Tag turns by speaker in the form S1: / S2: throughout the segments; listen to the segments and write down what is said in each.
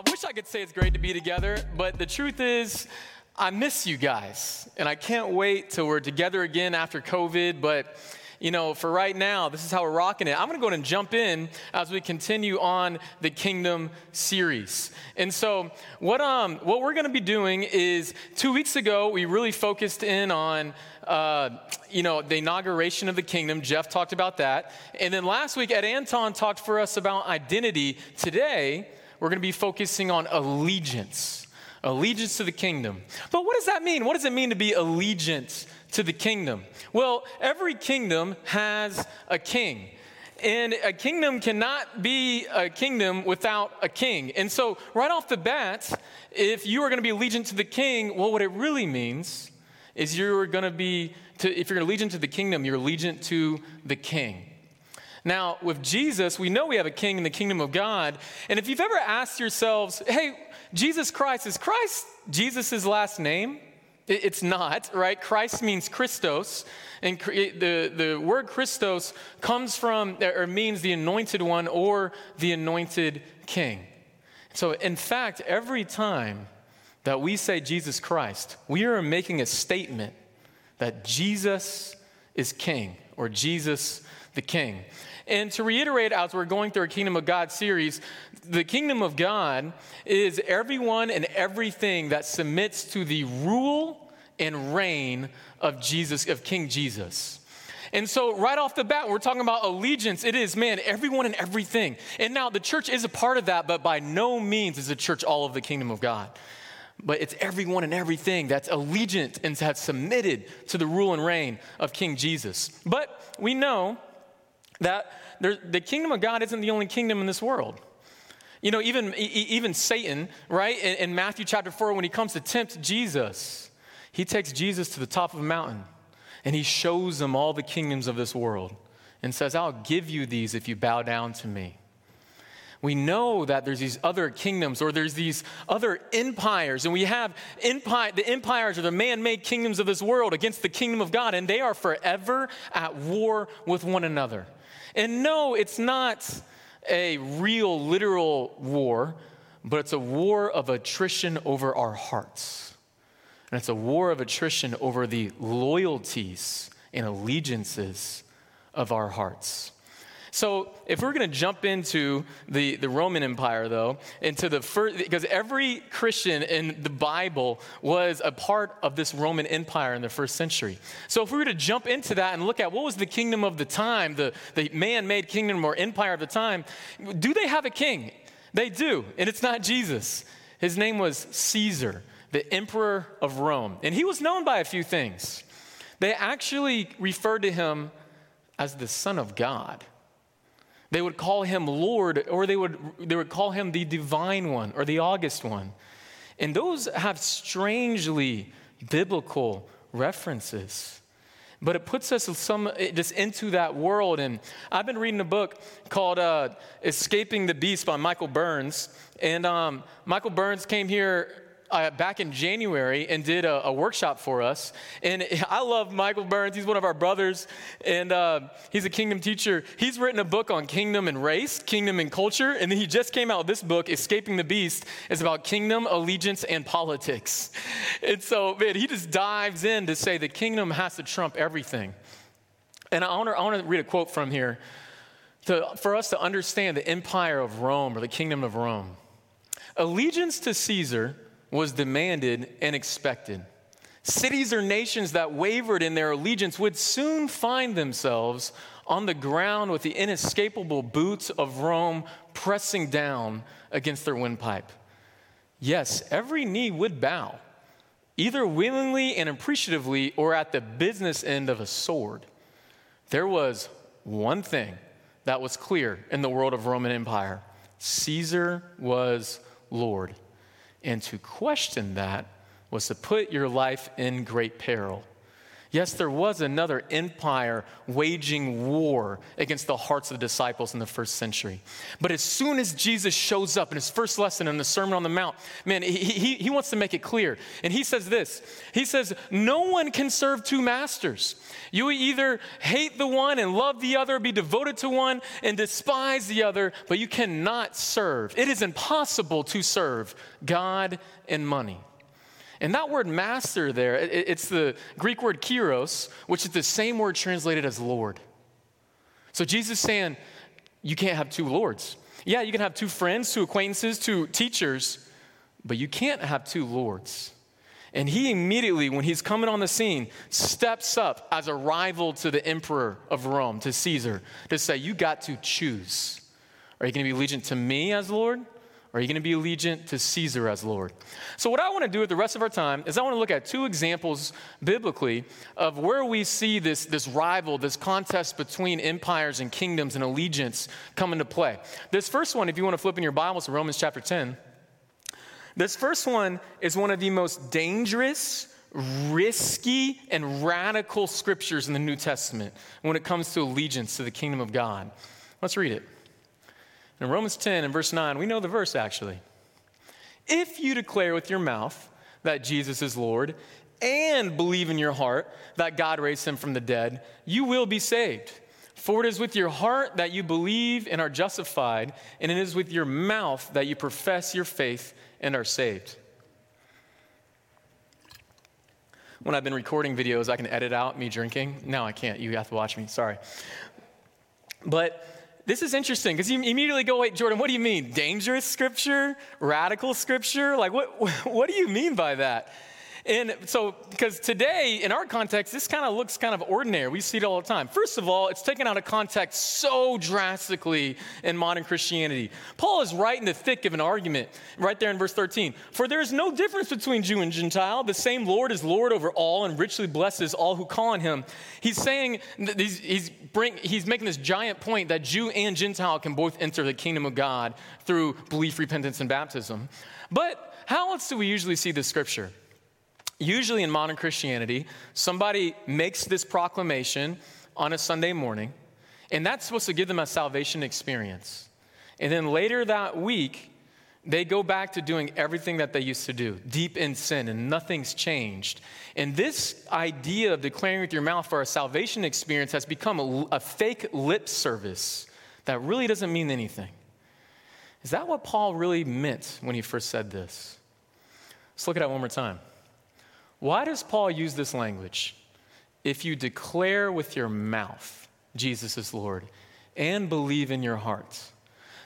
S1: I wish I could say it's great to be together, but the truth is, I miss you guys. And I can't wait till we're together again after COVID. But, you know, for right now, this is how we're rocking it. I'm going to go ahead and jump in as we continue on the Kingdom series. And so, what, um, what we're going to be doing is two weeks ago, we really focused in on. Uh, you know, the inauguration of the kingdom. Jeff talked about that. And then last week, Ed Anton talked for us about identity. Today, we're going to be focusing on allegiance. Allegiance to the kingdom. But what does that mean? What does it mean to be allegiance to the kingdom? Well, every kingdom has a king. And a kingdom cannot be a kingdom without a king. And so, right off the bat, if you are going to be allegiant to the king, well, what it really means is you're going to be, to, if you're allegiant to the kingdom, you're allegiant to the king. Now, with Jesus, we know we have a king in the kingdom of God. And if you've ever asked yourselves, hey, Jesus Christ, is Christ Jesus' last name? It's not, right? Christ means Christos. And the, the word Christos comes from, or means the anointed one or the anointed king. So, in fact, every time that we say Jesus Christ, we are making a statement that Jesus is king or Jesus the king. And to reiterate, as we're going through our Kingdom of God series, the kingdom of God is everyone and everything that submits to the rule and reign of Jesus, of King Jesus. And so, right off the bat, we're talking about allegiance. It is, man, everyone and everything. And now the church is a part of that, but by no means is the church all of the kingdom of God. But it's everyone and everything that's allegiant and has submitted to the rule and reign of King Jesus. But we know that the kingdom of God isn't the only kingdom in this world. You know, even, even Satan, right, in, in Matthew chapter 4, when he comes to tempt Jesus, he takes Jesus to the top of a mountain and he shows him all the kingdoms of this world and says, I'll give you these if you bow down to me. We know that there's these other kingdoms or there's these other empires, and we have empire, the empires are the man made kingdoms of this world against the kingdom of God, and they are forever at war with one another. And no, it's not a real, literal war, but it's a war of attrition over our hearts. And it's a war of attrition over the loyalties and allegiances of our hearts. So, if we're going to jump into the, the Roman Empire, though, into the first, because every Christian in the Bible was a part of this Roman Empire in the first century. So, if we were to jump into that and look at what was the kingdom of the time, the, the man made kingdom or empire of the time, do they have a king? They do, and it's not Jesus. His name was Caesar, the emperor of Rome. And he was known by a few things. They actually referred to him as the Son of God. They would call him Lord, or they would, they would call him the divine one or the august one. And those have strangely biblical references. But it puts us some just into that world. And I've been reading a book called uh, Escaping the Beast by Michael Burns. And um, Michael Burns came here uh, back in January and did a, a, workshop for us. And I love Michael Burns. He's one of our brothers, and uh, he's a kingdom teacher. He's written a book on kingdom and race, kingdom and culture, and then he just came out with this book, Escaping the Beast. is about kingdom, allegiance, and politics. And so, man, he just dives in to say the kingdom has to trump everything. And I want to, read a quote from here to, for us to understand the empire of Rome or the kingdom of Rome. Allegiance to Caesar was demanded and expected. Cities or nations that wavered in their allegiance would soon find themselves on the ground with the inescapable boots of Rome pressing down against their windpipe. Yes, every knee would bow, either willingly and appreciatively or at the business end of a sword. There was one thing that was clear in the world of Roman Empire Caesar was Lord. And to question that was to put your life in great peril. Yes, there was another empire waging war against the hearts of the disciples in the first century. But as soon as Jesus shows up in his first lesson in the Sermon on the Mount, man, he, he, he wants to make it clear. And he says this He says, No one can serve two masters. You either hate the one and love the other, be devoted to one and despise the other, but you cannot serve. It is impossible to serve God and money. And that word master there, it's the Greek word kyrios, which is the same word translated as Lord. So Jesus is saying, you can't have two lords. Yeah, you can have two friends, two acquaintances, two teachers, but you can't have two lords. And he immediately, when he's coming on the scene, steps up as a rival to the emperor of Rome, to Caesar, to say, You got to choose. Are you going to be allegiant to me as Lord? Are you going to be allegiant to Caesar as Lord? So, what I want to do with the rest of our time is I want to look at two examples biblically of where we see this, this rival, this contest between empires and kingdoms and allegiance come into play. This first one, if you want to flip in your Bibles to Romans chapter 10, this first one is one of the most dangerous, risky, and radical scriptures in the New Testament when it comes to allegiance to the kingdom of God. Let's read it. In Romans 10 and verse 9, we know the verse actually. If you declare with your mouth that Jesus is Lord and believe in your heart that God raised him from the dead, you will be saved. For it is with your heart that you believe and are justified, and it is with your mouth that you profess your faith and are saved. When I've been recording videos, I can edit out me drinking. No, I can't. You have to watch me. Sorry. But this is interesting because you immediately go, wait, Jordan, what do you mean? Dangerous scripture? Radical scripture? Like, what, what do you mean by that? And so, because today, in our context, this kind of looks kind of ordinary. We see it all the time. First of all, it's taken out of context so drastically in modern Christianity. Paul is right in the thick of an argument, right there in verse 13. For there is no difference between Jew and Gentile. The same Lord is Lord over all and richly blesses all who call on him. He's saying, he's, he's, bring, he's making this giant point that Jew and Gentile can both enter the kingdom of God through belief, repentance, and baptism. But how else do we usually see this scripture? Usually in modern Christianity, somebody makes this proclamation on a Sunday morning, and that's supposed to give them a salvation experience. And then later that week, they go back to doing everything that they used to do, deep in sin, and nothing's changed. And this idea of declaring with your mouth for a salvation experience has become a, a fake lip service that really doesn't mean anything. Is that what Paul really meant when he first said this? Let's look at it one more time. Why does Paul use this language? If you declare with your mouth Jesus is Lord and believe in your heart.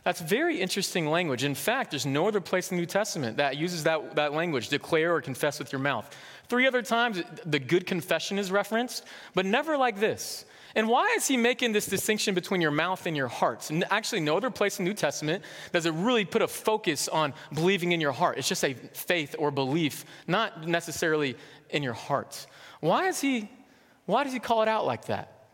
S1: That's very interesting language. In fact, there's no other place in the New Testament that uses that, that language, declare or confess with your mouth. Three other times, the good confession is referenced, but never like this. And why is he making this distinction between your mouth and your heart? And actually, no other place in the New Testament does it really put a focus on believing in your heart. It's just a faith or belief, not necessarily in your heart. Why is he why does he call it out like that?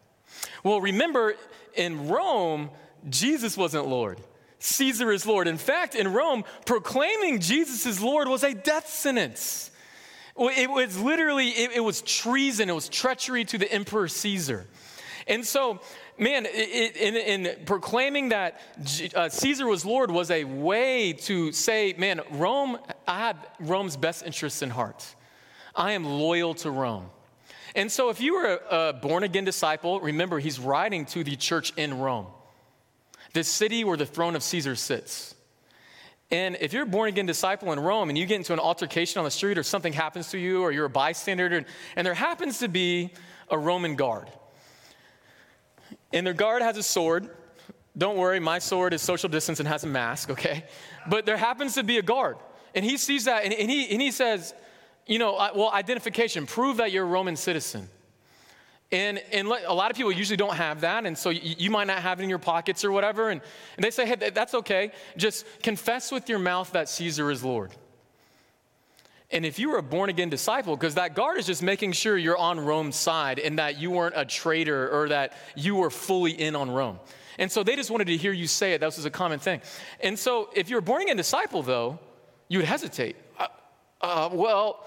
S1: Well, remember in Rome, Jesus wasn't Lord. Caesar is Lord. In fact, in Rome, proclaiming Jesus as Lord was a death sentence. It was literally, it, it was treason, it was treachery to the Emperor Caesar. And so, man, it, in, in, proclaiming that uh, Caesar was Lord was a way to say, man, Rome, I have Rome's best interests in heart. I am loyal to Rome. And so, if you were a, a born again disciple, remember he's writing to the church in Rome, the city where the throne of Caesar sits. And if you're a born again disciple in Rome and you get into an altercation on the street or something happens to you or you're a bystander and, and there happens to be a Roman guard and their guard has a sword. Don't worry, my sword is social distance and has a mask, okay? But there happens to be a guard. And he sees that and, and he, and he says, you know, well, identification, prove that you're a Roman citizen. And, and a lot of people usually don't have that, and so you, you might not have it in your pockets or whatever. And, and they say, hey, that's okay. Just confess with your mouth that Caesar is Lord. And if you were a born again disciple, because that guard is just making sure you're on Rome's side and that you weren't a traitor or that you were fully in on Rome. And so they just wanted to hear you say it. That was a common thing. And so if you're a born again disciple, though, you would hesitate. Uh, uh, well,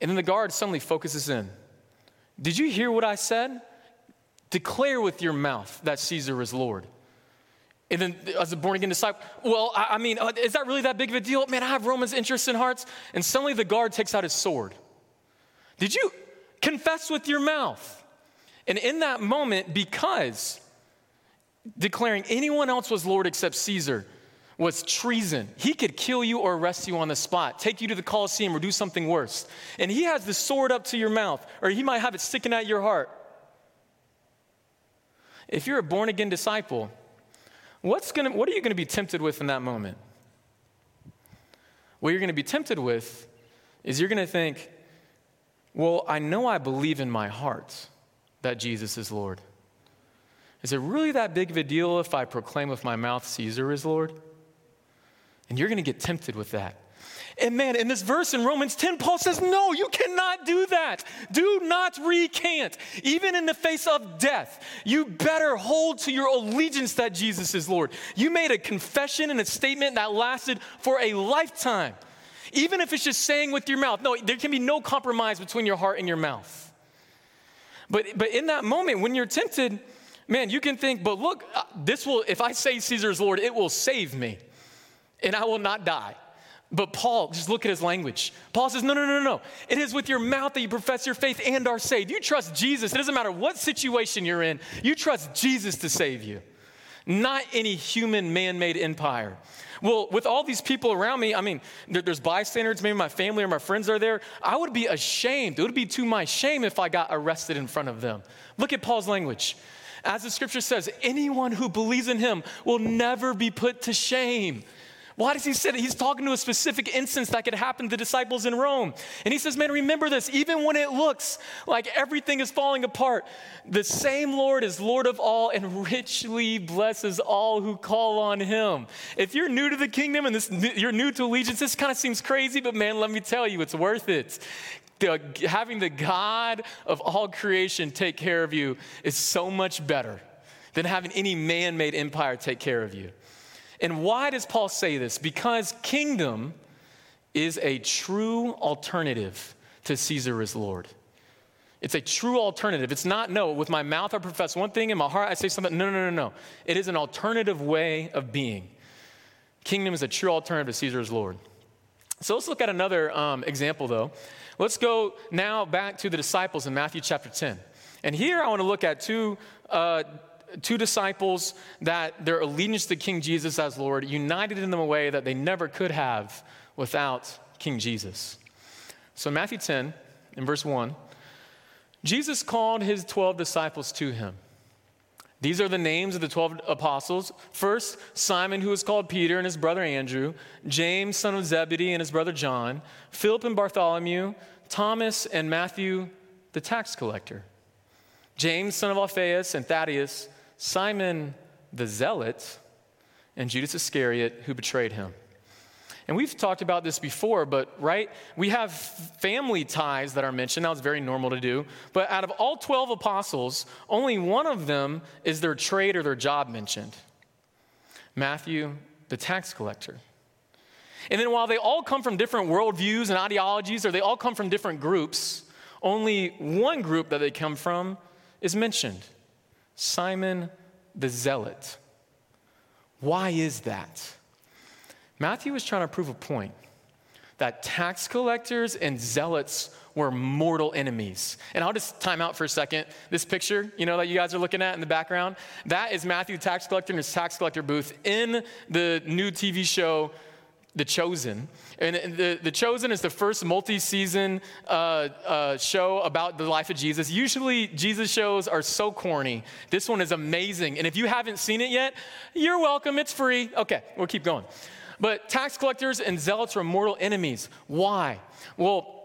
S1: and then the guard suddenly focuses in Did you hear what I said? Declare with your mouth that Caesar is Lord. And then, as a born again disciple, well, I, I mean, uh, is that really that big of a deal? Man, I have Romans' interests in hearts. And suddenly the guard takes out his sword. Did you confess with your mouth? And in that moment, because declaring anyone else was Lord except Caesar was treason, he could kill you or arrest you on the spot, take you to the Colosseum or do something worse. And he has the sword up to your mouth, or he might have it sticking out your heart. If you're a born again disciple, What's gonna, what are you going to be tempted with in that moment? What you're going to be tempted with is you're going to think, well, I know I believe in my heart that Jesus is Lord. Is it really that big of a deal if I proclaim with my mouth Caesar is Lord? And you're going to get tempted with that. And man, in this verse in Romans 10, Paul says, No, you cannot do that. Do not recant. Even in the face of death, you better hold to your allegiance that Jesus is Lord. You made a confession and a statement that lasted for a lifetime. Even if it's just saying with your mouth, no, there can be no compromise between your heart and your mouth. But, but in that moment, when you're tempted, man, you can think, but look, uh, this will, if I say Caesar's Lord, it will save me and I will not die. But Paul, just look at his language. Paul says, No, no, no, no. It is with your mouth that you profess your faith and are saved. You trust Jesus. It doesn't matter what situation you're in, you trust Jesus to save you, not any human man made empire. Well, with all these people around me, I mean, there's bystanders, maybe my family or my friends are there. I would be ashamed. It would be to my shame if I got arrested in front of them. Look at Paul's language. As the scripture says, anyone who believes in him will never be put to shame. Why does he say that? He's talking to a specific instance that could happen to the disciples in Rome. And he says, Man, remember this, even when it looks like everything is falling apart, the same Lord is Lord of all and richly blesses all who call on him. If you're new to the kingdom and this, you're new to allegiance, this kind of seems crazy, but man, let me tell you, it's worth it. The, having the God of all creation take care of you is so much better than having any man made empire take care of you. And why does Paul say this? Because kingdom is a true alternative to Caesar as Lord. It's a true alternative. It's not, no, with my mouth I profess one thing, in my heart I say something. No, no, no, no. It is an alternative way of being. Kingdom is a true alternative to Caesar as Lord. So let's look at another um, example, though. Let's go now back to the disciples in Matthew chapter 10. And here I want to look at two uh, two disciples that their allegiance to King Jesus as Lord united in them a way that they never could have without King Jesus. So, in Matthew 10, in verse 1, Jesus called his 12 disciples to him. These are the names of the 12 apostles. First, Simon, who is called Peter, and his brother Andrew, James, son of Zebedee, and his brother John, Philip and Bartholomew, Thomas and Matthew, the tax collector, James, son of Alphaeus, and Thaddeus, Simon the Zealot, and Judas Iscariot, who betrayed him. And we've talked about this before, but right, we have family ties that are mentioned. That was very normal to do. But out of all 12 apostles, only one of them is their trade or their job mentioned Matthew, the tax collector. And then while they all come from different worldviews and ideologies, or they all come from different groups, only one group that they come from is mentioned Simon the Zealot. Why is that? Matthew was trying to prove a point that tax collectors and zealots were mortal enemies. And I'll just time out for a second. This picture, you know, that you guys are looking at in the background, that is Matthew, the tax collector, in his tax collector booth in the new TV show the Chosen. And the, the Chosen is the first multi season uh, uh, show about the life of Jesus. Usually, Jesus shows are so corny. This one is amazing. And if you haven't seen it yet, you're welcome. It's free. Okay, we'll keep going. But tax collectors and zealots are mortal enemies. Why? Well,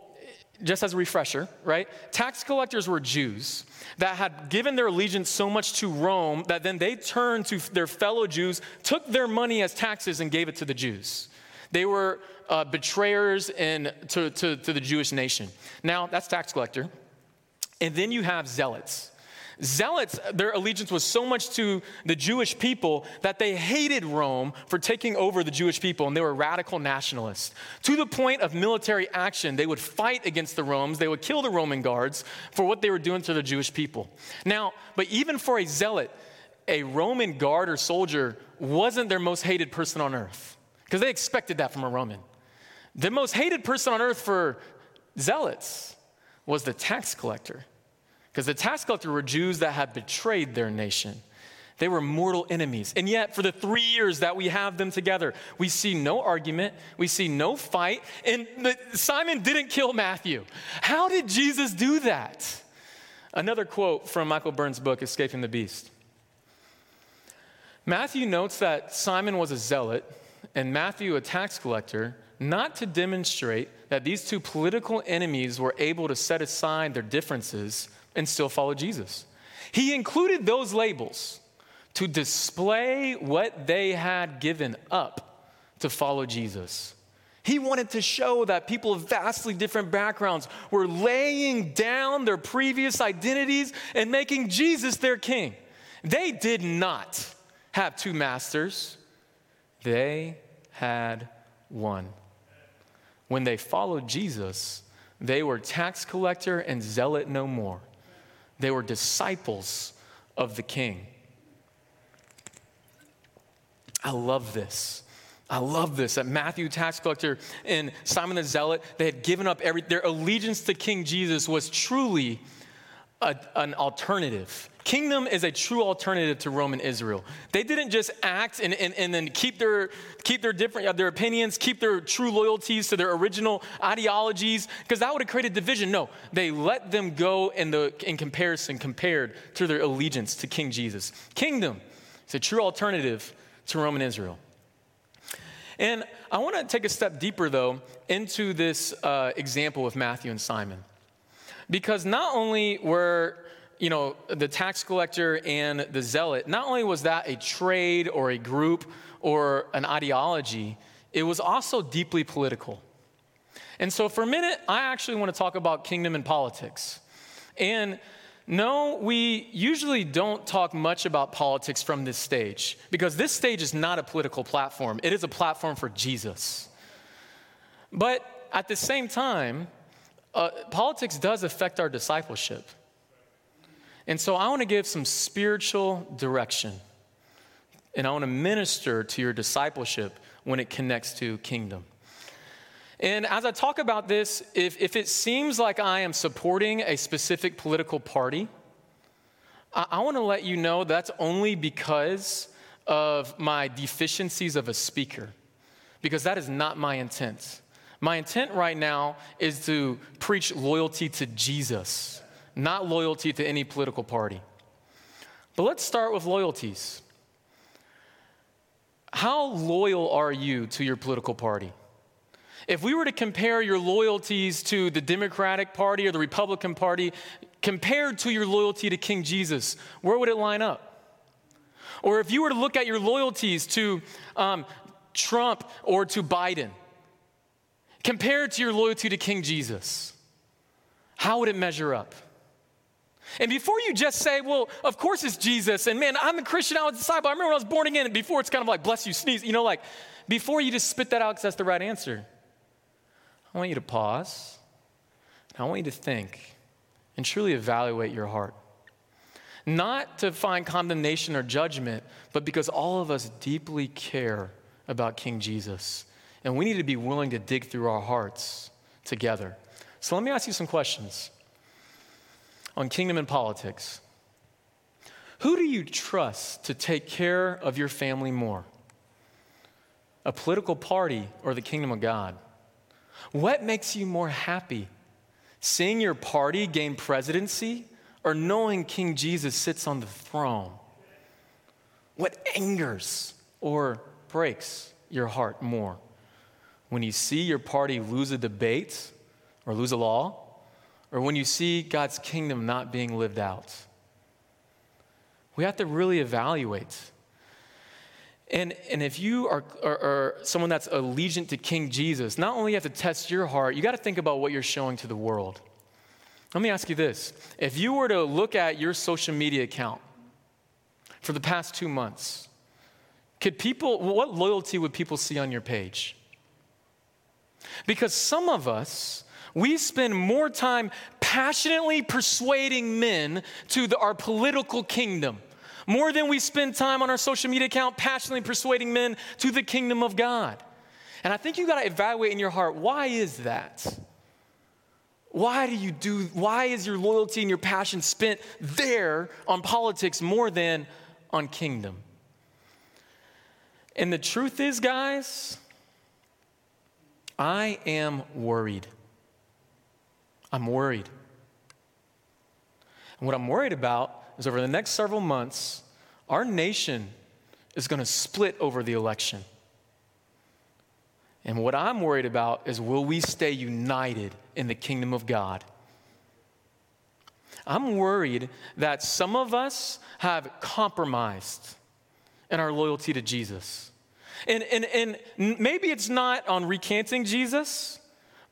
S1: just as a refresher, right? Tax collectors were Jews that had given their allegiance so much to Rome that then they turned to their fellow Jews, took their money as taxes, and gave it to the Jews. They were uh, betrayers in, to, to, to the Jewish nation. Now, that's tax collector. And then you have zealots. Zealots, their allegiance was so much to the Jewish people that they hated Rome for taking over the Jewish people, and they were radical nationalists. To the point of military action, they would fight against the Romans, they would kill the Roman guards for what they were doing to the Jewish people. Now, but even for a zealot, a Roman guard or soldier wasn't their most hated person on earth, because they expected that from a Roman. The most hated person on earth for zealots was the tax collector. Because the tax collector were Jews that had betrayed their nation. They were mortal enemies. And yet, for the three years that we have them together, we see no argument, we see no fight, and the, Simon didn't kill Matthew. How did Jesus do that? Another quote from Michael Burns' book, Escaping the Beast. Matthew notes that Simon was a zealot and Matthew a tax collector, not to demonstrate that these two political enemies were able to set aside their differences and still follow Jesus. He included those labels to display what they had given up to follow Jesus. He wanted to show that people of vastly different backgrounds were laying down their previous identities and making Jesus their king. They did not have two masters, they had one. When they followed Jesus, they were tax collector and zealot no more. They were disciples of the king. I love this. I love this that Matthew, tax collector, and Simon the Zealot, they had given up every, their allegiance to King Jesus was truly a, an alternative. Kingdom is a true alternative to Roman Israel. They didn't just act and, and, and then keep their, keep their different their opinions, keep their true loyalties to their original ideologies, because that would have created division. No, they let them go in the in comparison, compared to their allegiance to King Jesus. Kingdom is a true alternative to Roman Israel. And I want to take a step deeper, though, into this uh, example of Matthew and Simon. Because not only were you know, the tax collector and the zealot, not only was that a trade or a group or an ideology, it was also deeply political. And so, for a minute, I actually want to talk about kingdom and politics. And no, we usually don't talk much about politics from this stage because this stage is not a political platform, it is a platform for Jesus. But at the same time, uh, politics does affect our discipleship. And so I want to give some spiritual direction. And I want to minister to your discipleship when it connects to kingdom. And as I talk about this, if, if it seems like I am supporting a specific political party, I, I want to let you know that's only because of my deficiencies of a speaker, because that is not my intent. My intent right now is to preach loyalty to Jesus not loyalty to any political party. But let's start with loyalties. How loyal are you to your political party? If we were to compare your loyalties to the Democratic Party or the Republican Party compared to your loyalty to King Jesus, where would it line up? Or if you were to look at your loyalties to um, Trump or to Biden, compared to your loyalty to King Jesus, how would it measure up? And before you just say, well, of course it's Jesus, and man, I'm a Christian, I was a disciple. I remember when I was born again, and before it's kind of like, bless you, sneeze, you know, like, before you just spit that out because that's the right answer, I want you to pause. I want you to think and truly evaluate your heart. Not to find condemnation or judgment, but because all of us deeply care about King Jesus. And we need to be willing to dig through our hearts together. So let me ask you some questions on kingdom and politics. Who do you trust to take care of your family more? A political party or the kingdom of God? What makes you more happy? Seeing your party gain presidency or knowing King Jesus sits on the throne? What angers or breaks your heart more? When you see your party lose a debate or lose a law? or when you see God's kingdom not being lived out. We have to really evaluate. And, and if you are, are, are someone that's allegiant to King Jesus, not only you have to test your heart, you got to think about what you're showing to the world. Let me ask you this. If you were to look at your social media account for the past two months, could people, what loyalty would people see on your page? Because some of us, we spend more time passionately persuading men to the, our political kingdom, more than we spend time on our social media account passionately persuading men to the kingdom of God. And I think you got to evaluate in your heart why is that? Why do you do, why is your loyalty and your passion spent there on politics more than on kingdom? And the truth is, guys, I am worried. I'm worried. And what I'm worried about is over the next several months, our nation is going to split over the election. And what I'm worried about is will we stay united in the kingdom of God? I'm worried that some of us have compromised in our loyalty to Jesus. And, and, and maybe it's not on recanting Jesus,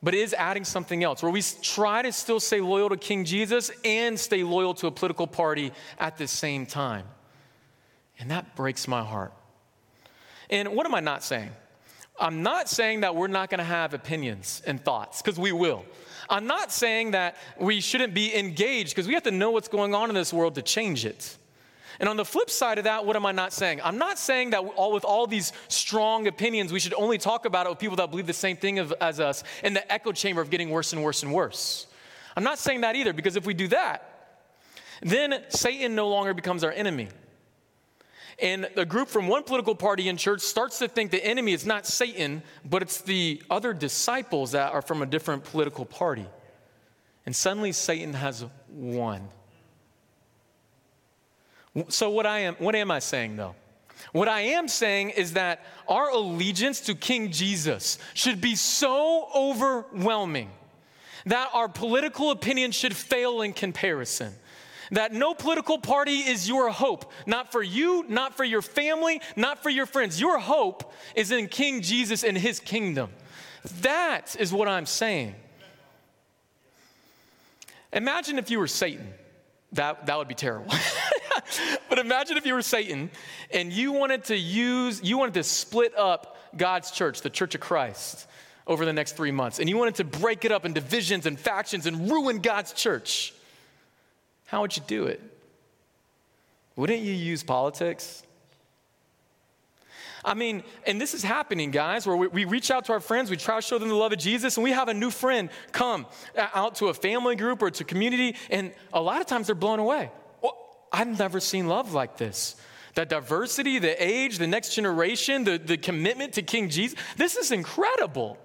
S1: but it is adding something else where we try to still stay loyal to King Jesus and stay loyal to a political party at the same time. And that breaks my heart. And what am I not saying? I'm not saying that we're not going to have opinions and thoughts, because we will. I'm not saying that we shouldn't be engaged, because we have to know what's going on in this world to change it. And on the flip side of that, what am I not saying? I'm not saying that all, with all these strong opinions, we should only talk about it with people that believe the same thing as us in the echo chamber of getting worse and worse and worse. I'm not saying that either, because if we do that, then Satan no longer becomes our enemy. And a group from one political party in church starts to think the enemy is not Satan, but it's the other disciples that are from a different political party. And suddenly Satan has won. So what I am what am I saying though? What I am saying is that our allegiance to King Jesus should be so overwhelming that our political opinion should fail in comparison that no political party is your hope. Not for you, not for your family, not for your friends. Your hope is in King Jesus and his kingdom. That is what I'm saying. Imagine if you were Satan. That, that would be terrible. but imagine if you were Satan and you wanted to use, you wanted to split up God's church, the church of Christ, over the next three months. And you wanted to break it up in divisions and factions and ruin God's church. How would you do it? Wouldn't you use politics? I mean, and this is happening, guys, where we, we, reach out to our friends, we try to show them the love of Jesus, and we have a new friend come out to a family group or to community, and a lot of times they're blown away. I've never seen love like this. The diversity, the age, the next generation, the, the commitment to King Jesus, this is incredible.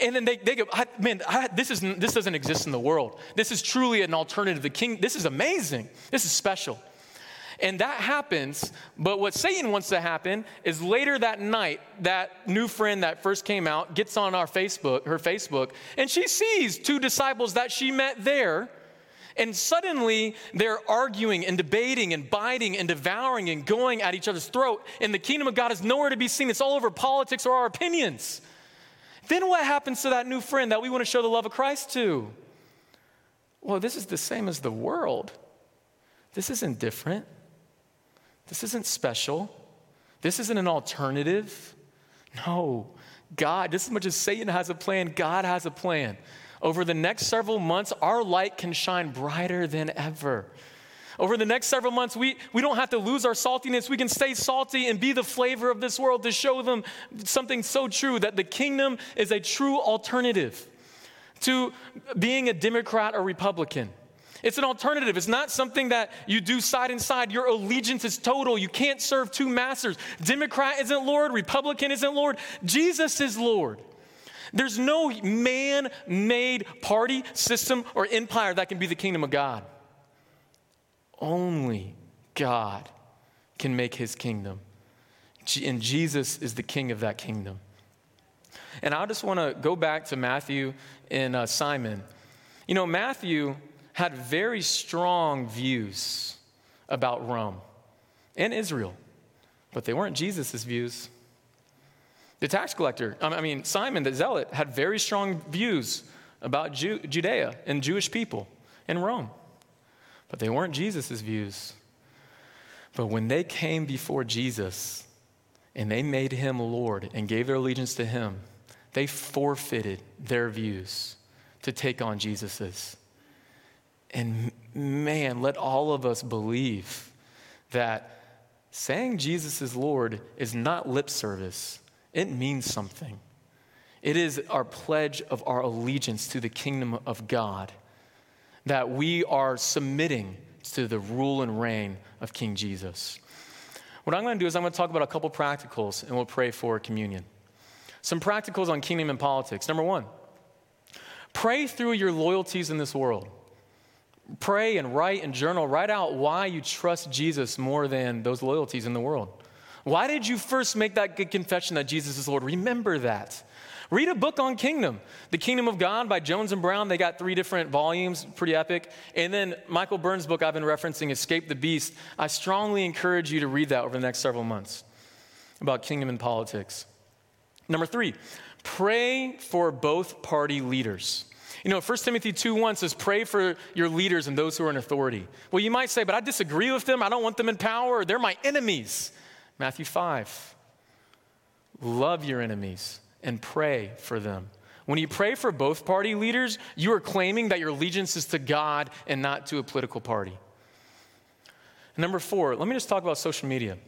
S1: And then they, they go, I, man, I, this, is, this doesn't exist in the world. This is truly an alternative. The king, this is amazing. This is special. And that happens, but what Satan wants to happen is later that night, that new friend that first came out gets on our Facebook, her Facebook, and she sees two disciples that she met there. And suddenly they're arguing and debating and biting and devouring and going at each other's throat. And the kingdom of God is nowhere to be seen. It's all over politics or our opinions. Then what happens to that new friend that we want to show the love of Christ to? Well, this is the same as the world. This isn't different. This isn't special. This isn't an alternative. No, God, just as much as Satan has a plan, God has a plan. Over the next several months, our light can shine brighter than ever. Over the next several months, we, we don't have to lose our saltiness. We can stay salty and be the flavor of this world to show them something so true that the kingdom is a true alternative to being a Democrat or Republican. It's an alternative. It's not something that you do side and side. Your allegiance is total. You can't serve two masters. Democrat isn't Lord, Republican isn't Lord. Jesus is Lord. There's no man made party, system, or empire that can be the kingdom of God. Only God can make his kingdom. And Jesus is the king of that kingdom. And I just want to go back to Matthew and uh, Simon. You know, Matthew had very strong views about Rome and Israel, but they weren't Jesus' views. The tax collector, I mean, Simon the zealot, had very strong views about Ju- Judea and Jewish people. in Rome. But they weren't Jesus' views. But when they came before Jesus and they made him Lord and gave their allegiance to him, they forfeited their views to take on Jesus's. And man, let all of us believe that saying Jesus is Lord is not lip service, it means something. It is our pledge of our allegiance to the kingdom of God, that we are submitting to the rule and reign of King Jesus. What I'm going to do is I'm going to talk about a couple practicals and we'll pray for communion. Some practicals on kingdom and politics. Number one, pray through your loyalties in this world. Pray and write and journal, write out why you trust Jesus more than those loyalties in the world. Why did you first make that good confession that Jesus is Lord? Remember that. Read a book on kingdom. The Kingdom of God by Jones and Brown. They got three different volumes, pretty epic. And then Michael Burns' book I've been referencing, Escape the Beast. I strongly encourage you to read that over the next several months about kingdom and politics. Number three, pray for both party leaders. You know, 1 Timothy 2 1 says, Pray for your leaders and those who are in authority. Well, you might say, But I disagree with them. I don't want them in power. They're my enemies. Matthew 5. Love your enemies and pray for them. When you pray for both party leaders, you are claiming that your allegiance is to God and not to a political party. Number four, let me just talk about social media.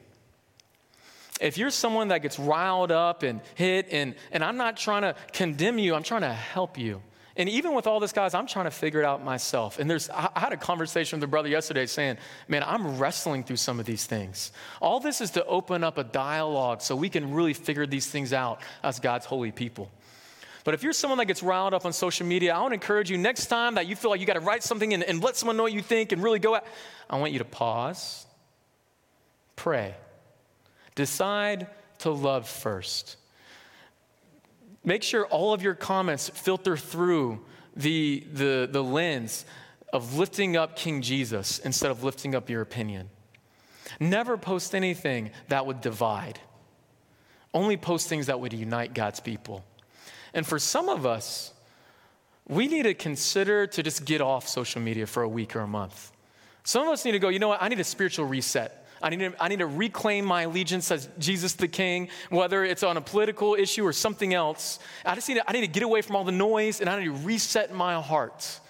S1: If you're someone that gets riled up and hit, and, and I'm not trying to condemn you, I'm trying to help you. And even with all this, guys, I'm trying to figure it out myself. And there's, I had a conversation with a brother yesterday saying, man, I'm wrestling through some of these things. All this is to open up a dialogue so we can really figure these things out as God's holy people. But if you're someone that gets riled up on social media, I want to encourage you next time that you feel like you got to write something and, and let someone know what you think and really go out, I want you to pause, pray, decide to love first. Make sure all of your comments filter through the, the, the lens of lifting up King Jesus instead of lifting up your opinion. Never post anything that would divide. Only post things that would unite God's people. And for some of us, we need to consider to just get off social media for a week or a month. Some of us need to go, you know what? I need a spiritual reset. I need, to, I need to reclaim my allegiance as Jesus the King, whether it's on a political issue or something else. I just need to, I need to get away from all the noise and I need to reset my heart.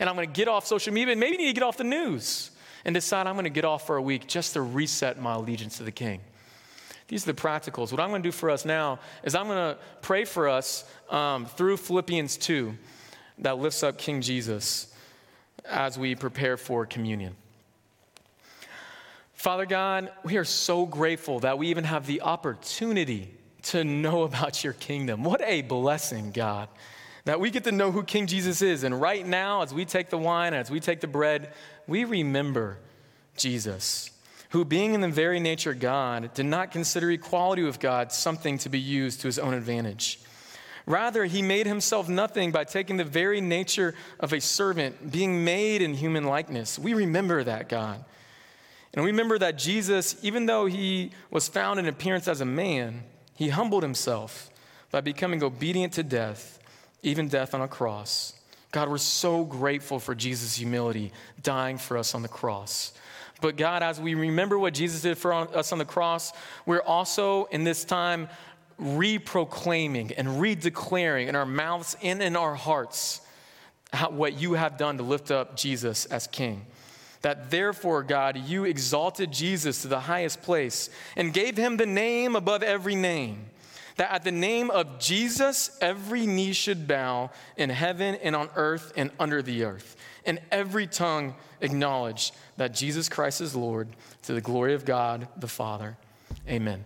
S1: And I'm going to get off social media and maybe need to get off the news and decide I'm going to get off for a week just to reset my allegiance to the King. These are the practicals. What I'm going to do for us now is I'm going to pray for us um, through Philippians 2 that lifts up King Jesus as we prepare for communion. Father God, we are so grateful that we even have the opportunity to know about your kingdom. What a blessing, God, that we get to know who King Jesus is. And right now, as we take the wine, and as we take the bread, we remember Jesus, who, being in the very nature of God, did not consider equality with God something to be used to his own advantage. Rather, he made himself nothing by taking the very nature of a servant, being made in human likeness. We remember that, God. And we remember that Jesus, even though he was found in appearance as a man, he humbled himself by becoming obedient to death, even death on a cross. God, we're so grateful for Jesus' humility, dying for us on the cross. But God, as we remember what Jesus did for us on the cross, we're also in this time reproclaiming and redeclaring in our mouths and in our hearts how, what you have done to lift up Jesus as King that therefore, God, you exalted Jesus to the highest place and gave him the name above every name. That at the name of Jesus, every knee should bow in heaven and on earth and under the earth, and every tongue acknowledge that Jesus Christ is Lord to the glory of God the Father. Amen.